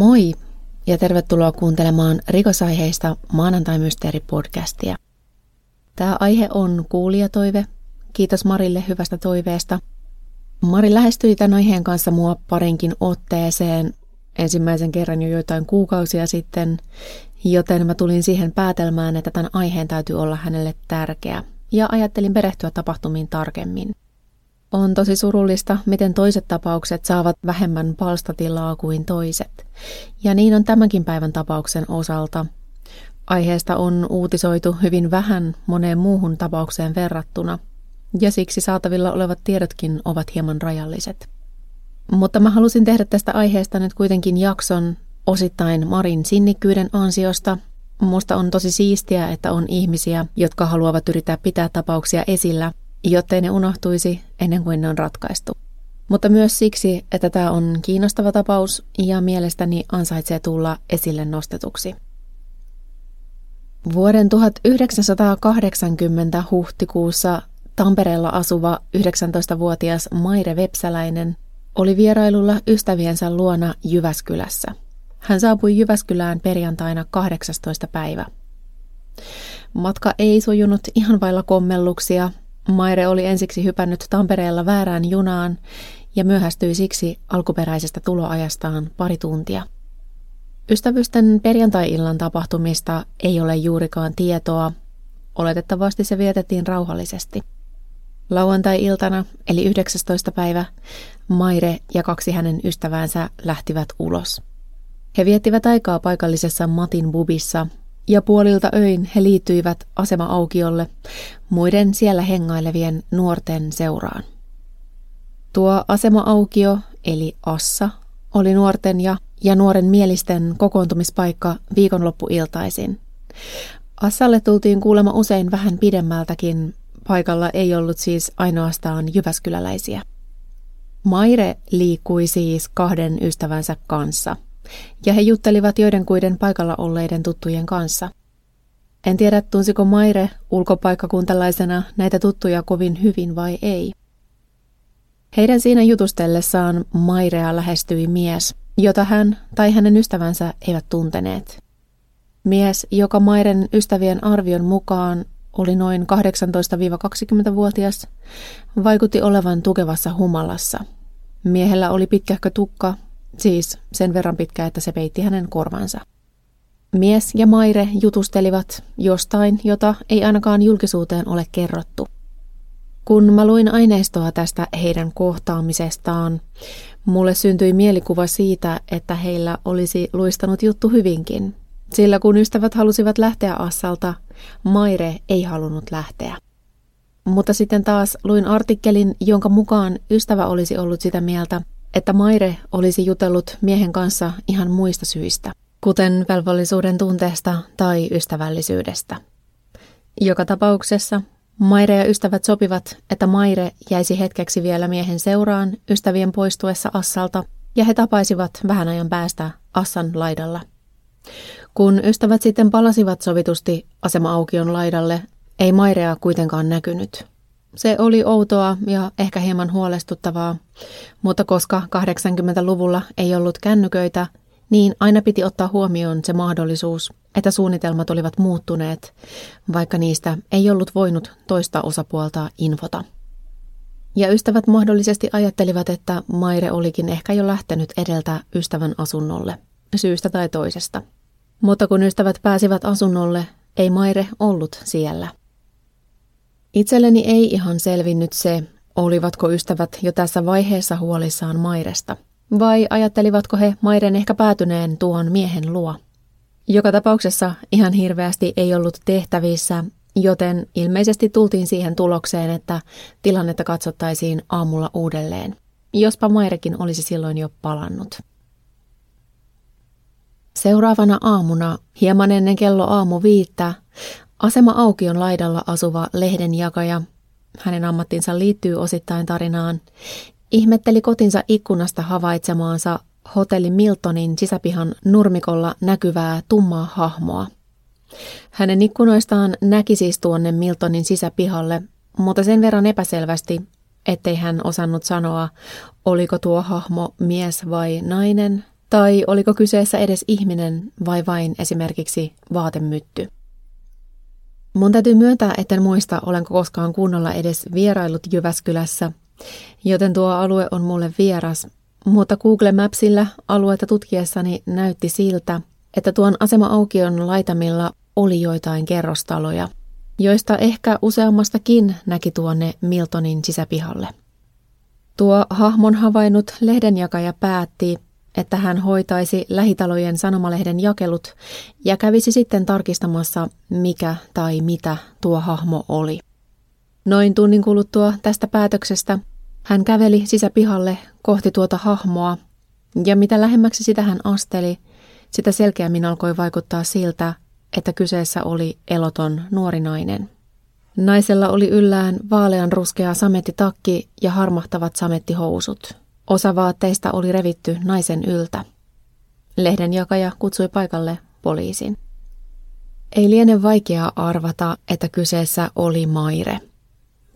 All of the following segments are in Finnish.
Moi ja tervetuloa kuuntelemaan rikosaiheista maanantai-mysteeri-podcastia. Tämä aihe on kuulijatoive. Kiitos Marille hyvästä toiveesta. Mari lähestyi tämän aiheen kanssa mua parinkin otteeseen ensimmäisen kerran jo joitain kuukausia sitten, joten mä tulin siihen päätelmään, että tämän aiheen täytyy olla hänelle tärkeä, ja ajattelin perehtyä tapahtumiin tarkemmin. On tosi surullista, miten toiset tapaukset saavat vähemmän palstatilaa kuin toiset. Ja niin on tämänkin päivän tapauksen osalta. Aiheesta on uutisoitu hyvin vähän moneen muuhun tapaukseen verrattuna, ja siksi saatavilla olevat tiedotkin ovat hieman rajalliset. Mutta mä halusin tehdä tästä aiheesta nyt kuitenkin jakson osittain Marin sinnikkyyden ansiosta. Musta on tosi siistiä, että on ihmisiä, jotka haluavat yrittää pitää tapauksia esillä jottei ne unohtuisi ennen kuin ne on ratkaistu. Mutta myös siksi, että tämä on kiinnostava tapaus ja mielestäni ansaitsee tulla esille nostetuksi. Vuoden 1980 huhtikuussa Tampereella asuva 19-vuotias Maire Vepsäläinen oli vierailulla ystäviensä luona Jyväskylässä. Hän saapui Jyväskylään perjantaina 18. päivä. Matka ei sujunut ihan vailla kommelluksia, Maire oli ensiksi hypännyt Tampereella väärään junaan ja myöhästyi siksi alkuperäisestä tuloajastaan pari tuntia. Ystävysten perjantai-illan tapahtumista ei ole juurikaan tietoa. Oletettavasti se vietettiin rauhallisesti. Lauantai-iltana, eli 19. päivä, Maire ja kaksi hänen ystäväänsä lähtivät ulos. He viettivät aikaa paikallisessa Matin bubissa, ja puolilta öin he liittyivät asema-aukiolle muiden siellä hengailevien nuorten seuraan. Tuo asema-aukio, eli Assa, oli nuorten ja, ja nuoren mielisten kokoontumispaikka viikonloppuiltaisin. Assalle tultiin kuulema usein vähän pidemmältäkin, paikalla ei ollut siis ainoastaan jyväskyläläisiä. Maire liikkui siis kahden ystävänsä kanssa – ja he juttelivat joidenkuiden paikalla olleiden tuttujen kanssa. En tiedä, tunsiko Maire ulkopaikkakuntalaisena näitä tuttuja kovin hyvin vai ei. Heidän siinä jutustellessaan Mairea lähestyi mies, jota hän tai hänen ystävänsä eivät tunteneet. Mies, joka Mairen ystävien arvion mukaan oli noin 18-20-vuotias, vaikutti olevan tukevassa humalassa. Miehellä oli pitkähkö tukka Siis sen verran pitkä, että se peitti hänen korvansa. Mies ja Maire jutustelivat jostain, jota ei ainakaan julkisuuteen ole kerrottu. Kun mä luin aineistoa tästä heidän kohtaamisestaan, mulle syntyi mielikuva siitä, että heillä olisi luistanut juttu hyvinkin. Sillä kun ystävät halusivat lähteä Assalta, Maire ei halunnut lähteä. Mutta sitten taas luin artikkelin, jonka mukaan ystävä olisi ollut sitä mieltä, että Maire olisi jutellut miehen kanssa ihan muista syistä, kuten velvollisuuden tunteesta tai ystävällisyydestä. Joka tapauksessa Maire ja ystävät sopivat, että Maire jäisi hetkeksi vielä miehen seuraan ystävien poistuessa Assalta ja he tapaisivat vähän ajan päästä Assan laidalla. Kun ystävät sitten palasivat sovitusti asema-aukion laidalle, ei Mairea kuitenkaan näkynyt. Se oli outoa ja ehkä hieman huolestuttavaa, mutta koska 80-luvulla ei ollut kännyköitä, niin aina piti ottaa huomioon se mahdollisuus, että suunnitelmat olivat muuttuneet, vaikka niistä ei ollut voinut toista osapuolta infota. Ja ystävät mahdollisesti ajattelivat, että Maire olikin ehkä jo lähtenyt edeltä ystävän asunnolle, syystä tai toisesta. Mutta kun ystävät pääsivät asunnolle, ei Maire ollut siellä. Itselleni ei ihan selvinnyt se, olivatko ystävät jo tässä vaiheessa huolissaan Mairesta, vai ajattelivatko he Mairen ehkä päätyneen tuon miehen luo. Joka tapauksessa ihan hirveästi ei ollut tehtävissä, joten ilmeisesti tultiin siihen tulokseen, että tilannetta katsottaisiin aamulla uudelleen, jospa Mairekin olisi silloin jo palannut. Seuraavana aamuna, hieman ennen kello aamu viittä, Asema Aukion laidalla asuva lehdenjakaja, hänen ammattinsa liittyy osittain tarinaan, ihmetteli kotinsa ikkunasta havaitsemaansa hotelli Miltonin sisäpihan nurmikolla näkyvää tummaa hahmoa. Hänen ikkunoistaan näki siis tuonne Miltonin sisäpihalle, mutta sen verran epäselvästi, ettei hän osannut sanoa, oliko tuo hahmo mies vai nainen, Tai oliko kyseessä edes ihminen vai vain esimerkiksi vaatemytty? Mun täytyy myöntää, etten muista, olenko koskaan kunnolla edes vierailut Jyväskylässä, joten tuo alue on mulle vieras, mutta Google Mapsillä alueita tutkiessani näytti siltä, että tuon asema-aukion laitamilla oli joitain kerrostaloja, joista ehkä useammastakin näki tuonne Miltonin sisäpihalle. Tuo hahmon havainnut lehdenjakaja päätti, että hän hoitaisi lähitalojen sanomalehden jakelut ja kävisi sitten tarkistamassa, mikä tai mitä tuo hahmo oli. Noin tunnin kuluttua tästä päätöksestä hän käveli sisäpihalle kohti tuota hahmoa, ja mitä lähemmäksi sitä hän asteli, sitä selkeämmin alkoi vaikuttaa siltä, että kyseessä oli eloton nuori nainen. Naisella oli yllään vaalean ruskea samettitakki ja harmahtavat samettihousut. Osa vaatteista oli revitty naisen yltä. Lehden jakaja kutsui paikalle poliisin. Ei liene vaikeaa arvata, että kyseessä oli Maire –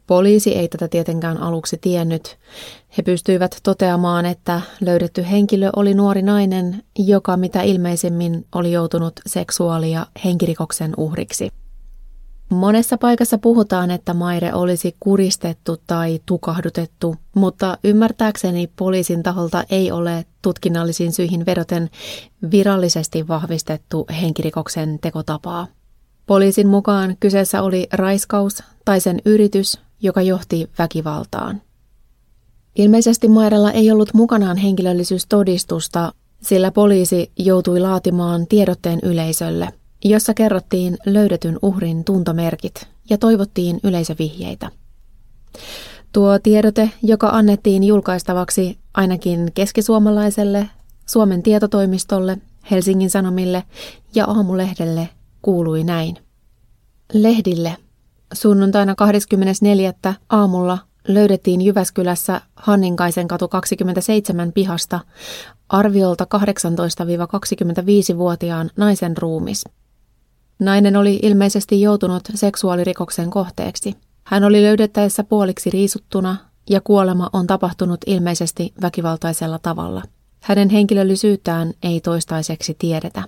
Poliisi ei tätä tietenkään aluksi tiennyt. He pystyivät toteamaan, että löydetty henkilö oli nuori nainen, joka mitä ilmeisemmin oli joutunut seksuaali- ja henkirikoksen uhriksi. Monessa paikassa puhutaan, että Maire olisi kuristettu tai tukahdutettu, mutta ymmärtääkseni poliisin taholta ei ole tutkinnallisiin syihin vedoten virallisesti vahvistettu henkirikoksen tekotapaa. Poliisin mukaan kyseessä oli raiskaus tai sen yritys, joka johti väkivaltaan. Ilmeisesti Mairella ei ollut mukanaan henkilöllisyystodistusta, sillä poliisi joutui laatimaan tiedotteen yleisölle, jossa kerrottiin löydetyn uhrin tuntomerkit ja toivottiin yleisövihjeitä. Tuo tiedote, joka annettiin julkaistavaksi ainakin keskisuomalaiselle, Suomen tietotoimistolle, Helsingin Sanomille ja Aamulehdelle, kuului näin. Lehdille Sunnuntaina 24. aamulla löydettiin Jyväskylässä Hanninkaisen katu 27 pihasta arviolta 18-25-vuotiaan naisen ruumis. Nainen oli ilmeisesti joutunut seksuaalirikoksen kohteeksi. Hän oli löydettäessä puoliksi riisuttuna ja kuolema on tapahtunut ilmeisesti väkivaltaisella tavalla. Hänen henkilöllisyyttään ei toistaiseksi tiedetä.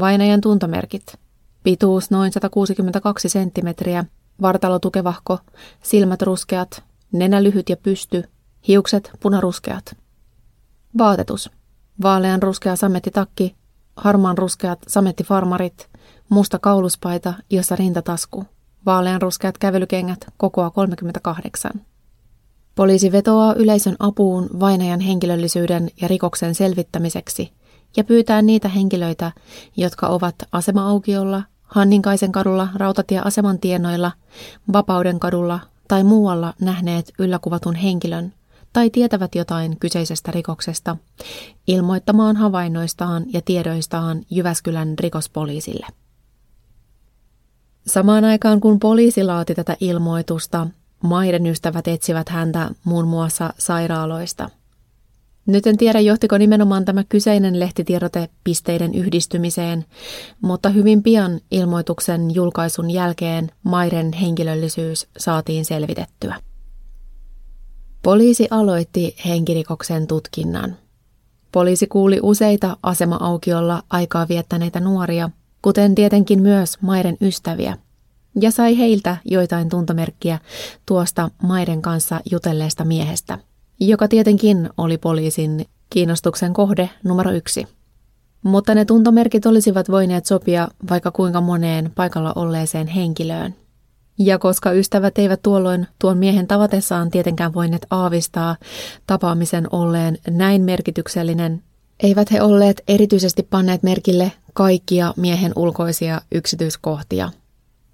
Vainajan tuntomerkit – Pituus noin 162 senttimetriä, vartalo tukevahko, silmät ruskeat, nenä lyhyt ja pysty, hiukset punaruskeat. Vaatetus. Vaalean ruskea samettitakki, harmaan ruskeat samettifarmarit, musta kauluspaita, jossa rintatasku, vaalean ruskeat kävelykengät, kokoa 38. Poliisi vetoaa yleisön apuun vainajan henkilöllisyyden ja rikoksen selvittämiseksi ja pyytää niitä henkilöitä, jotka ovat asema-aukiolla, Hanninkaisen kadulla, rautatieaseman tienoilla, Vapauden kadulla tai muualla nähneet ylläkuvatun henkilön tai tietävät jotain kyseisestä rikoksesta, ilmoittamaan havainnoistaan ja tiedoistaan Jyväskylän rikospoliisille. Samaan aikaan kun poliisi laati tätä ilmoitusta, maiden ystävät etsivät häntä muun muassa sairaaloista – nyt en tiedä, johtiko nimenomaan tämä kyseinen lehtitiedote pisteiden yhdistymiseen, mutta hyvin pian ilmoituksen julkaisun jälkeen Mairen henkilöllisyys saatiin selvitettyä. Poliisi aloitti henkirikoksen tutkinnan. Poliisi kuuli useita asema-aukiolla aikaa viettäneitä nuoria, kuten tietenkin myös Mairen ystäviä, ja sai heiltä joitain tuntomerkkiä tuosta Maiden kanssa jutelleesta miehestä – joka tietenkin oli poliisin kiinnostuksen kohde numero yksi. Mutta ne tuntomerkit olisivat voineet sopia vaikka kuinka moneen paikalla olleeseen henkilöön. Ja koska ystävät eivät tuolloin tuon miehen tavatessaan tietenkään voineet aavistaa tapaamisen olleen näin merkityksellinen, eivät he olleet erityisesti panneet merkille kaikkia miehen ulkoisia yksityiskohtia.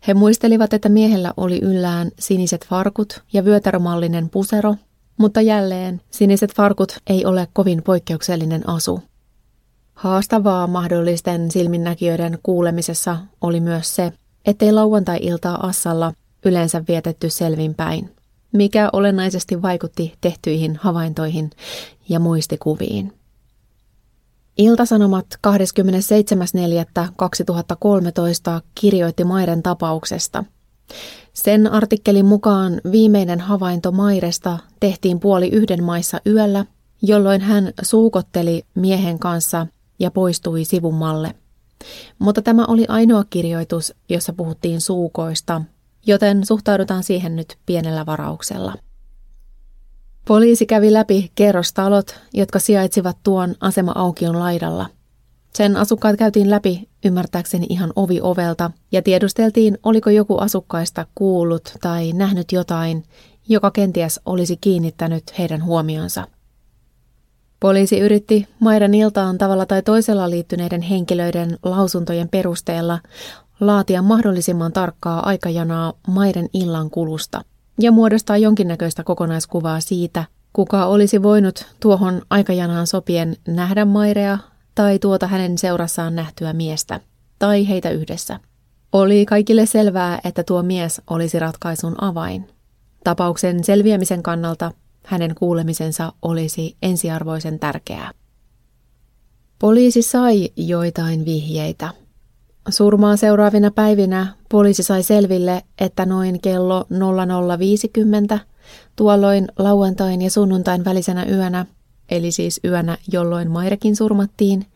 He muistelivat, että miehellä oli yllään siniset farkut ja vyötäromallinen pusero, mutta jälleen siniset farkut ei ole kovin poikkeuksellinen asu. Haastavaa mahdollisten silminnäkijöiden kuulemisessa oli myös se, ettei lauantai-iltaa Assalla yleensä vietetty selvinpäin, mikä olennaisesti vaikutti tehtyihin havaintoihin ja muistikuviin. Iltasanomat 27.4.2013 kirjoitti Mairen tapauksesta – sen artikkelin mukaan viimeinen havainto Mairesta tehtiin puoli yhden maissa yöllä jolloin hän suukotteli miehen kanssa ja poistui sivummalle. Mutta tämä oli ainoa kirjoitus, jossa puhuttiin suukoista, joten suhtaudutaan siihen nyt pienellä varauksella. Poliisi kävi läpi kerrostalot, jotka sijaitsivat tuon asema-aukion laidalla. Sen asukkaat käytiin läpi ymmärtääkseni ihan ovi ovelta ja tiedusteltiin, oliko joku asukkaista kuullut tai nähnyt jotain, joka kenties olisi kiinnittänyt heidän huomionsa. Poliisi yritti Mairan iltaan tavalla tai toisella liittyneiden henkilöiden lausuntojen perusteella laatia mahdollisimman tarkkaa aikajanaa Mairen illan kulusta ja muodostaa jonkinnäköistä kokonaiskuvaa siitä, kuka olisi voinut tuohon aikajanaan sopien nähdä Mairea tai tuota hänen seurassaan nähtyä miestä, tai heitä yhdessä. Oli kaikille selvää, että tuo mies olisi ratkaisun avain. Tapauksen selviämisen kannalta hänen kuulemisensa olisi ensiarvoisen tärkeää. Poliisi sai joitain vihjeitä. Surmaa seuraavina päivinä poliisi sai selville, että noin kello 0050 tuolloin lauantain ja sunnuntain välisenä yönä, eli siis yönä, jolloin Mairekin surmattiin,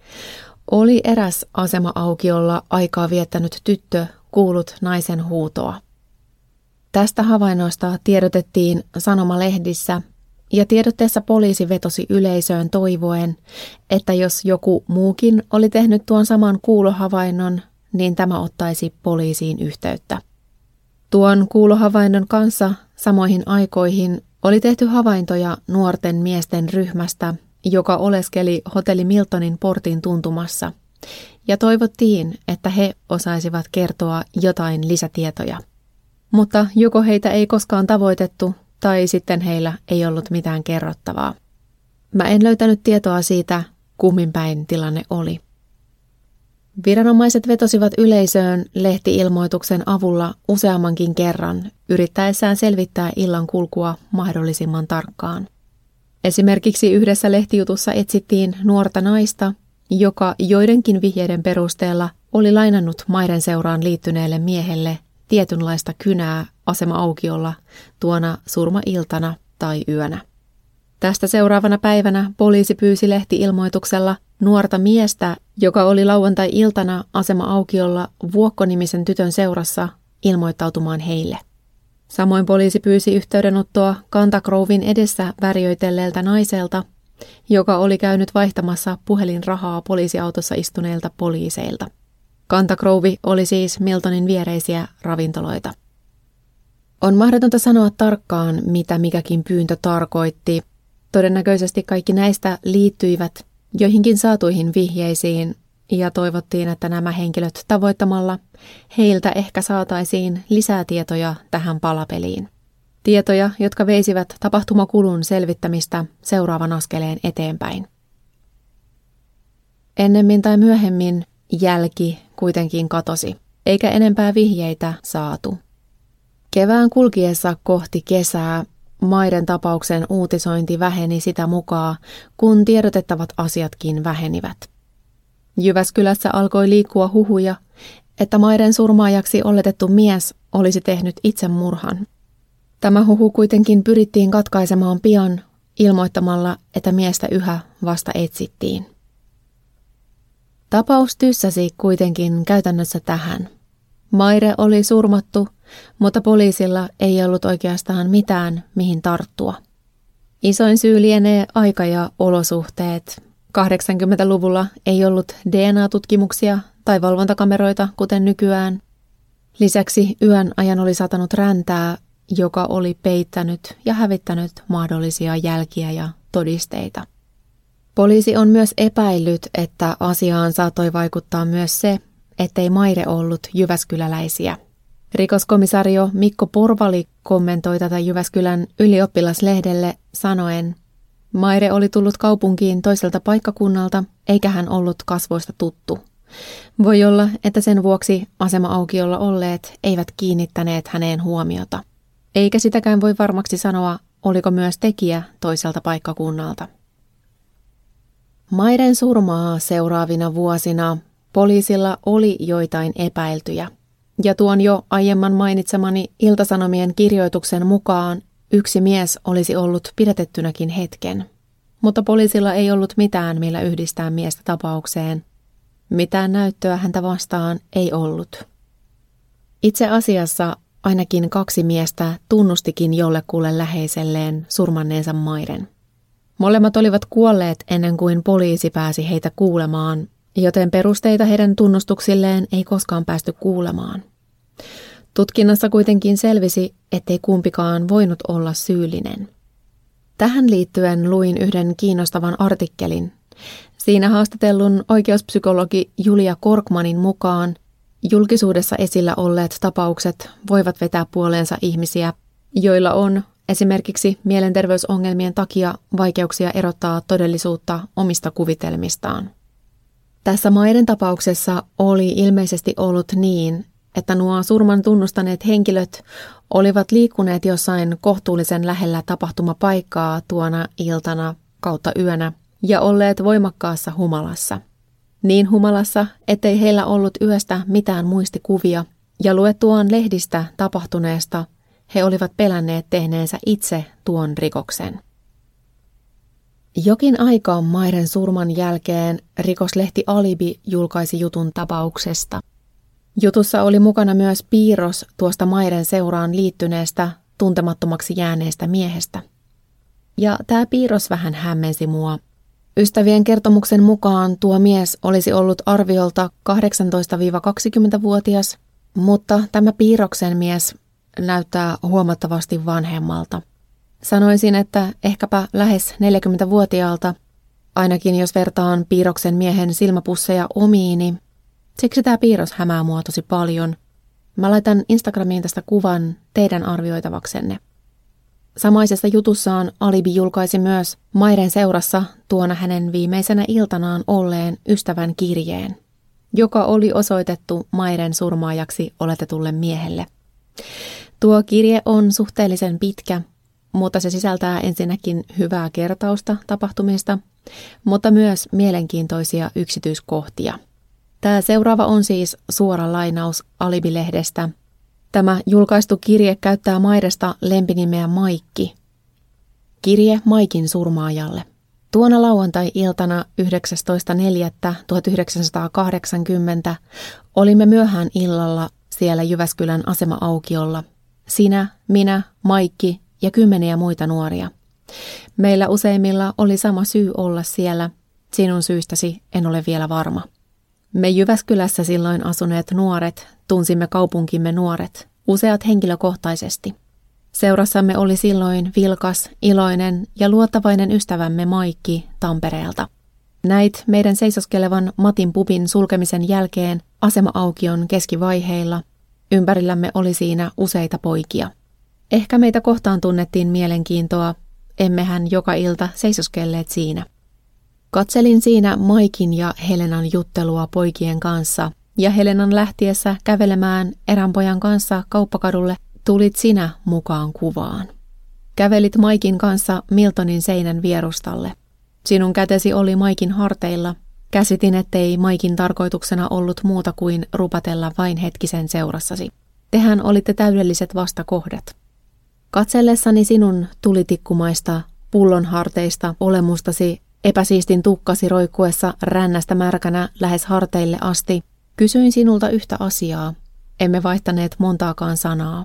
oli eräs asema-aukiolla aikaa viettänyt tyttö kuullut naisen huutoa. Tästä havainnosta tiedotettiin sanomalehdissä ja tiedotteessa poliisi vetosi yleisöön toivoen, että jos joku muukin oli tehnyt tuon saman kuulohavainnon, niin tämä ottaisi poliisiin yhteyttä. Tuon kuulohavainnon kanssa samoihin aikoihin oli tehty havaintoja nuorten miesten ryhmästä, joka oleskeli hotelli Miltonin portin tuntumassa, ja toivottiin, että he osaisivat kertoa jotain lisätietoja. Mutta joko heitä ei koskaan tavoitettu tai sitten heillä ei ollut mitään kerrottavaa. Mä en löytänyt tietoa siitä, kummin päin tilanne oli. Viranomaiset vetosivat yleisöön lehtiilmoituksen avulla useammankin kerran, yrittäessään selvittää illan kulkua mahdollisimman tarkkaan. Esimerkiksi yhdessä lehtijutussa etsittiin nuorta naista, joka joidenkin vihjeiden perusteella oli lainannut maiden seuraan liittyneelle miehelle tietynlaista kynää asema-aukiolla tuona surmailtana tai yönä. Tästä seuraavana päivänä poliisi pyysi lehti-ilmoituksella nuorta miestä, joka oli lauantai-iltana asema-aukiolla Vuokkonimisen tytön seurassa, ilmoittautumaan heille. Samoin poliisi pyysi yhteydenottoa Kantakrouvin edessä värjöitelleeltä naiselta, joka oli käynyt vaihtamassa puhelinrahaa poliisiautossa istuneilta poliiseilta. Kantakrouvi oli siis Miltonin viereisiä ravintoloita. On mahdotonta sanoa tarkkaan, mitä mikäkin pyyntö tarkoitti. Todennäköisesti kaikki näistä liittyivät joihinkin saatuihin vihjeisiin ja toivottiin, että nämä henkilöt tavoittamalla heiltä ehkä saataisiin lisää tietoja tähän palapeliin. Tietoja, jotka veisivät tapahtumakulun selvittämistä seuraavan askeleen eteenpäin. Ennemmin tai myöhemmin jälki kuitenkin katosi, eikä enempää vihjeitä saatu. Kevään kulkiessa kohti kesää maiden tapauksen uutisointi väheni sitä mukaan, kun tiedotettavat asiatkin vähenivät. Jyväskylässä alkoi liikkua huhuja, että maiden surmaajaksi oletettu mies olisi tehnyt itsemurhan. Tämä huhu kuitenkin pyrittiin katkaisemaan pian ilmoittamalla, että miestä yhä vasta etsittiin. Tapaus tyssäsi kuitenkin käytännössä tähän. Maire oli surmattu, mutta poliisilla ei ollut oikeastaan mitään, mihin tarttua. Isoin syy lienee aika ja olosuhteet. 80-luvulla ei ollut DNA-tutkimuksia tai valvontakameroita, kuten nykyään. Lisäksi yön ajan oli satanut räntää, joka oli peittänyt ja hävittänyt mahdollisia jälkiä ja todisteita. Poliisi on myös epäillyt, että asiaan saattoi vaikuttaa myös se, ettei Maire ollut jyväskyläläisiä. Rikoskomisario Mikko Porvali kommentoi tätä Jyväskylän ylioppilaslehdelle sanoen, Maire oli tullut kaupunkiin toiselta paikkakunnalta, eikä hän ollut kasvoista tuttu. Voi olla, että sen vuoksi asema-aukiolla olleet eivät kiinnittäneet häneen huomiota. Eikä sitäkään voi varmaksi sanoa, oliko myös tekijä toiselta paikkakunnalta. Maiden surmaa seuraavina vuosina poliisilla oli joitain epäiltyjä, ja tuon jo aiemman mainitsemani Iltasanomien kirjoituksen mukaan yksi mies olisi ollut pidätettynäkin hetken. mutta poliisilla ei ollut mitään, millä yhdistää miestä tapaukseen. Mitään näyttöä häntä vastaan ei ollut. Itse asiassa ainakin kaksi miestä tunnustikin jollekulle läheiselleen surmanneensa maiden. Molemmat olivat kuolleet ennen kuin poliisi pääsi heitä kuulemaan, joten perusteita heidän tunnustuksilleen ei koskaan päästy kuulemaan. Tutkinnassa kuitenkin selvisi, ettei kumpikaan voinut olla syyllinen. Tähän liittyen luin yhden kiinnostavan artikkelin. Siinä haastatellun oikeuspsykologi Julia Korkmanin mukaan julkisuudessa esillä olleet tapaukset voivat vetää puoleensa ihmisiä, joilla on esimerkiksi mielenterveysongelmien takia vaikeuksia erottaa todellisuutta omista kuvitelmistaan. Tässä maiden tapauksessa oli ilmeisesti ollut niin, että nuo surman tunnustaneet henkilöt olivat liikkuneet jossain kohtuullisen lähellä tapahtumapaikkaa tuona iltana kautta yönä ja olleet voimakkaassa humalassa. Niin humalassa, ettei heillä ollut yöstä mitään muistikuvia, ja luettuaan lehdistä tapahtuneesta he olivat pelänneet tehneensä itse tuon rikoksen. Jokin aika Maiden surman jälkeen rikoslehti Alibi julkaisi jutun tapauksesta. Jutussa oli mukana myös piirros tuosta Maiden seuraan liittyneestä tuntemattomaksi jääneestä miehestä. Ja tämä piirros vähän hämmensi mua. Ystävien kertomuksen mukaan tuo mies olisi ollut arviolta 18-20-vuotias, mutta tämä piirroksen mies näyttää huomattavasti vanhemmalta. Sanoisin, että ehkäpä lähes 40-vuotiaalta, ainakin jos vertaan piirroksen miehen silmäpusseja omiini. Siksi tämä piirros hämää mua tosi paljon. Mä laitan Instagramiin tästä kuvan teidän arvioitavaksenne. Samaisessa jutussaan Alibi julkaisi myös Maiden seurassa tuona hänen viimeisenä iltanaan olleen ystävän kirjeen, joka oli osoitettu Maiden surmaajaksi oletetulle miehelle. Tuo kirje on suhteellisen pitkä mutta se sisältää ensinnäkin hyvää kertausta tapahtumista, mutta myös mielenkiintoisia yksityiskohtia. Tämä seuraava on siis suora lainaus Alibi-lehdestä. Tämä julkaistu kirje käyttää Maidesta lempinimeä Maikki. Kirje Maikin surmaajalle. Tuona lauantai-iltana 19.4.1980 olimme myöhään illalla siellä Jyväskylän asema-aukiolla. Sinä, minä, Maikki ja kymmeniä muita nuoria. Meillä useimmilla oli sama syy olla siellä. Sinun syystäsi en ole vielä varma. Me Jyväskylässä silloin asuneet nuoret tunsimme kaupunkimme nuoret, useat henkilökohtaisesti. Seurassamme oli silloin vilkas, iloinen ja luottavainen ystävämme Maikki Tampereelta. Näit meidän seisoskelevan Matin pubin sulkemisen jälkeen asema-aukion keskivaiheilla. Ympärillämme oli siinä useita poikia. Ehkä meitä kohtaan tunnettiin mielenkiintoa, emmehän joka ilta seisoskelleet siinä. Katselin siinä Maikin ja Helenan juttelua poikien kanssa, ja Helenan lähtiessä kävelemään erän pojan kanssa kauppakadulle tulit sinä mukaan kuvaan. Kävelit Maikin kanssa Miltonin seinän vierustalle. Sinun kätesi oli Maikin harteilla. Käsitin, ettei Maikin tarkoituksena ollut muuta kuin rupatella vain hetkisen seurassasi. Tehän olitte täydelliset vastakohdat. Katsellessani sinun tulitikkumaista, pullonharteista olemustasi, epäsiistin tukkasi roikkuessa rännästä märkänä lähes harteille asti, kysyin sinulta yhtä asiaa. Emme vaihtaneet montaakaan sanaa.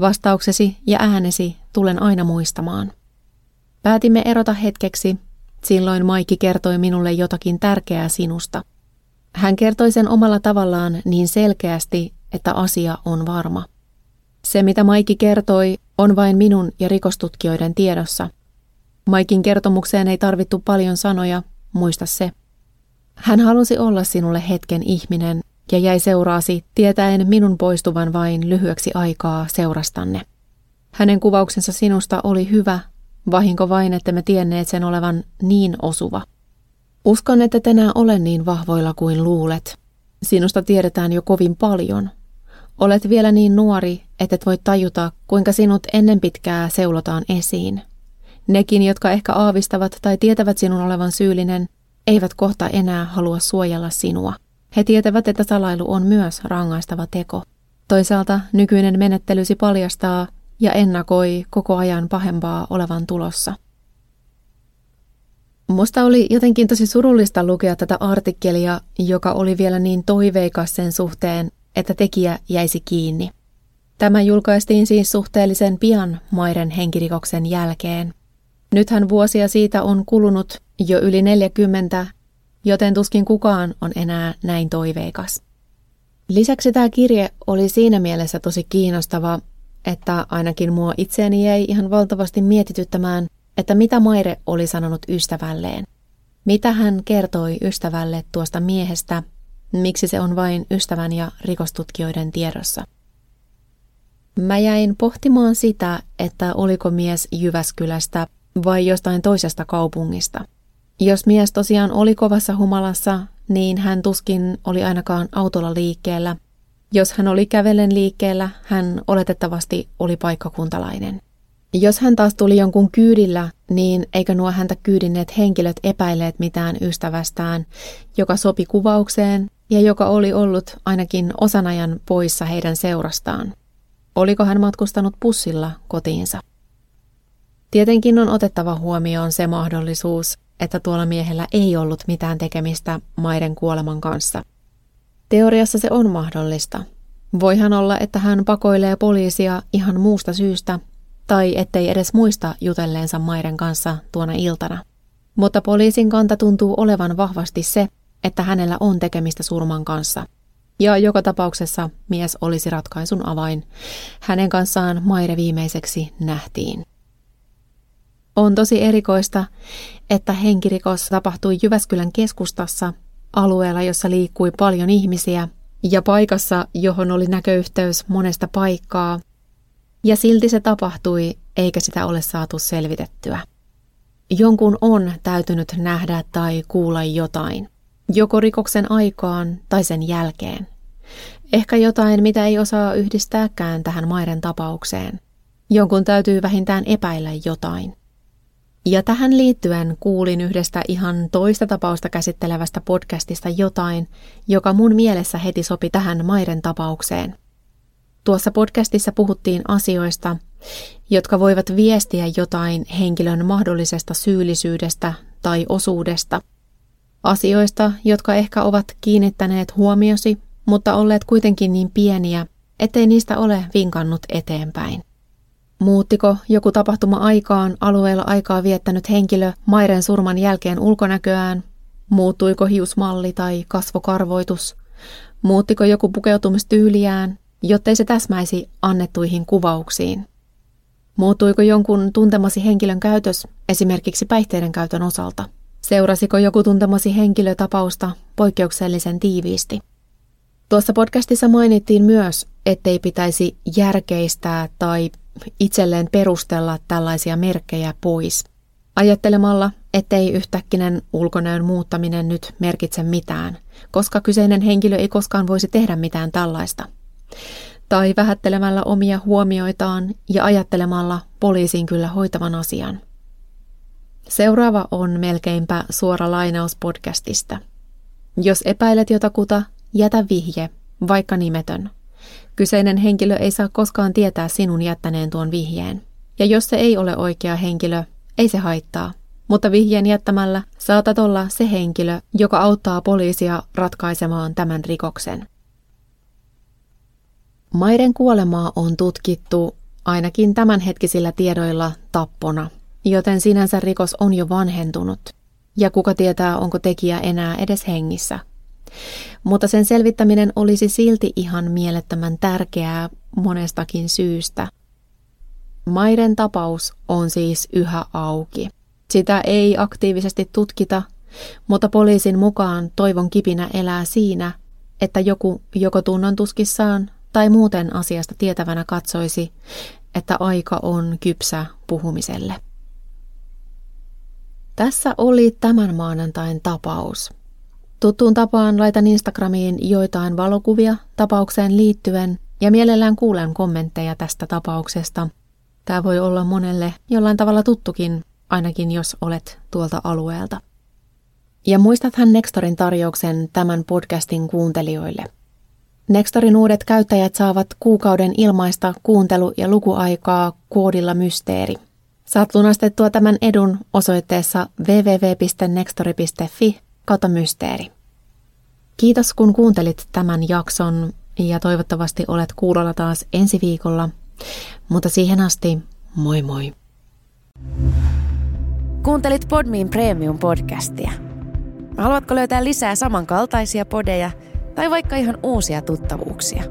Vastauksesi ja äänesi tulen aina muistamaan. Päätimme erota hetkeksi. Silloin Maikki kertoi minulle jotakin tärkeää sinusta. Hän kertoi sen omalla tavallaan niin selkeästi, että asia on varma. Se, mitä Maikki kertoi, on vain minun ja rikostutkijoiden tiedossa. Maikin kertomukseen ei tarvittu paljon sanoja, muista se. Hän halusi olla sinulle hetken ihminen ja jäi seuraasi tietäen minun poistuvan vain lyhyeksi aikaa seurastanne. Hänen kuvauksensa sinusta oli hyvä, vahinko vain, että me tienneet sen olevan niin osuva. Uskon, että tänään ole niin vahvoilla kuin luulet. Sinusta tiedetään jo kovin paljon, Olet vielä niin nuori, että et voi tajuta, kuinka sinut ennen pitkää seulotaan esiin. Nekin, jotka ehkä aavistavat tai tietävät sinun olevan syyllinen, eivät kohta enää halua suojella sinua. He tietävät, että salailu on myös rangaistava teko. Toisaalta nykyinen menettelysi paljastaa ja ennakoi koko ajan pahempaa olevan tulossa. Musta oli jotenkin tosi surullista lukea tätä artikkelia, joka oli vielä niin toiveikas sen suhteen, että tekijä jäisi kiinni. Tämä julkaistiin siis suhteellisen pian Mairen henkirikoksen jälkeen. Nythän vuosia siitä on kulunut jo yli 40, joten tuskin kukaan on enää näin toiveikas. Lisäksi tämä kirje oli siinä mielessä tosi kiinnostava, että ainakin mua itseäni jäi ihan valtavasti mietityttämään, että mitä Maire oli sanonut ystävälleen. Mitä hän kertoi ystävälle tuosta miehestä, miksi se on vain ystävän ja rikostutkijoiden tiedossa. Mä jäin pohtimaan sitä, että oliko mies Jyväskylästä vai jostain toisesta kaupungista. Jos mies tosiaan oli kovassa humalassa, niin hän tuskin oli ainakaan autolla liikkeellä. Jos hän oli kävellen liikkeellä, hän oletettavasti oli paikkakuntalainen. Jos hän taas tuli jonkun kyydillä, niin eikö nuo häntä kyydinneet henkilöt epäilleet mitään ystävästään, joka sopi kuvaukseen ja joka oli ollut ainakin osan ajan poissa heidän seurastaan. Oliko hän matkustanut pussilla kotiinsa? Tietenkin on otettava huomioon se mahdollisuus, että tuolla miehellä ei ollut mitään tekemistä maiden kuoleman kanssa. Teoriassa se on mahdollista. Voihan olla, että hän pakoilee poliisia ihan muusta syystä, tai ettei edes muista jutelleensa maiden kanssa tuona iltana. Mutta poliisin kanta tuntuu olevan vahvasti se, että hänellä on tekemistä surman kanssa. Ja joka tapauksessa mies olisi ratkaisun avain. Hänen kanssaan Maire viimeiseksi nähtiin. On tosi erikoista, että henkirikos tapahtui Jyväskylän keskustassa, alueella, jossa liikkui paljon ihmisiä, ja paikassa, johon oli näköyhteys monesta paikkaa, ja silti se tapahtui, eikä sitä ole saatu selvitettyä. Jonkun on täytynyt nähdä tai kuulla jotain, joko rikoksen aikaan tai sen jälkeen. Ehkä jotain, mitä ei osaa yhdistääkään tähän maiden tapaukseen. Jonkun täytyy vähintään epäillä jotain. Ja tähän liittyen kuulin yhdestä ihan toista tapausta käsittelevästä podcastista jotain, joka mun mielessä heti sopi tähän maiden tapaukseen. Tuossa podcastissa puhuttiin asioista, jotka voivat viestiä jotain henkilön mahdollisesta syyllisyydestä tai osuudesta. Asioista, jotka ehkä ovat kiinnittäneet huomiosi, mutta olleet kuitenkin niin pieniä, ettei niistä ole vinkannut eteenpäin. Muuttiko joku tapahtuma aikaan alueella aikaa viettänyt henkilö Mairen surman jälkeen ulkonäköään? Muuttuiko hiusmalli tai kasvokarvoitus? Muuttiko joku pukeutumistyyliään, jottei se täsmäisi annettuihin kuvauksiin? Muuttuiko jonkun tuntemasi henkilön käytös esimerkiksi päihteiden käytön osalta? Seurasiko joku tuntemasi henkilö tapausta poikkeuksellisen tiiviisti? Tuossa podcastissa mainittiin myös, ettei pitäisi järkeistää tai itselleen perustella tällaisia merkkejä pois. Ajattelemalla, ettei yhtäkkinen ulkonäön muuttaminen nyt merkitse mitään, koska kyseinen henkilö ei koskaan voisi tehdä mitään tällaista. Tai vähättelemällä omia huomioitaan ja ajattelemalla poliisin kyllä hoitavan asian. Seuraava on melkeinpä suora lainaus podcastista. Jos epäilet jotakuta, jätä vihje, vaikka nimetön – Kyseinen henkilö ei saa koskaan tietää sinun jättäneen tuon vihjeen. Ja jos se ei ole oikea henkilö, ei se haittaa. Mutta vihjeen jättämällä saatat olla se henkilö, joka auttaa poliisia ratkaisemaan tämän rikoksen. Maiden kuolemaa on tutkittu ainakin tämänhetkisillä tiedoilla tappona, joten sinänsä rikos on jo vanhentunut. Ja kuka tietää, onko tekijä enää edes hengissä – mutta sen selvittäminen olisi silti ihan mielettömän tärkeää monestakin syystä. Maiden tapaus on siis yhä auki. Sitä ei aktiivisesti tutkita, mutta poliisin mukaan toivon kipinä elää siinä, että joku joko tunnon tuskissaan tai muuten asiasta tietävänä katsoisi, että aika on kypsä puhumiselle. Tässä oli tämän maanantain tapaus. Tuttuun tapaan laitan Instagramiin joitain valokuvia tapaukseen liittyen ja mielellään kuulen kommentteja tästä tapauksesta. Tämä voi olla monelle jollain tavalla tuttukin, ainakin jos olet tuolta alueelta. Ja muistathan Nextorin tarjouksen tämän podcastin kuuntelijoille. Nextorin uudet käyttäjät saavat kuukauden ilmaista kuuntelu- ja lukuaikaa koodilla Mysteeri. Saat lunastettua tämän edun osoitteessa www.nextori.fi kautta mysteeri. Kiitos kun kuuntelit tämän jakson ja toivottavasti olet kuulolla taas ensi viikolla. Mutta siihen asti, moi moi. Kuuntelit Podmin Premium-podcastia. Haluatko löytää lisää samankaltaisia podeja tai vaikka ihan uusia tuttavuuksia?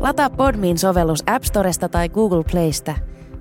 Lataa Podmin sovellus App Storesta tai Google Playsta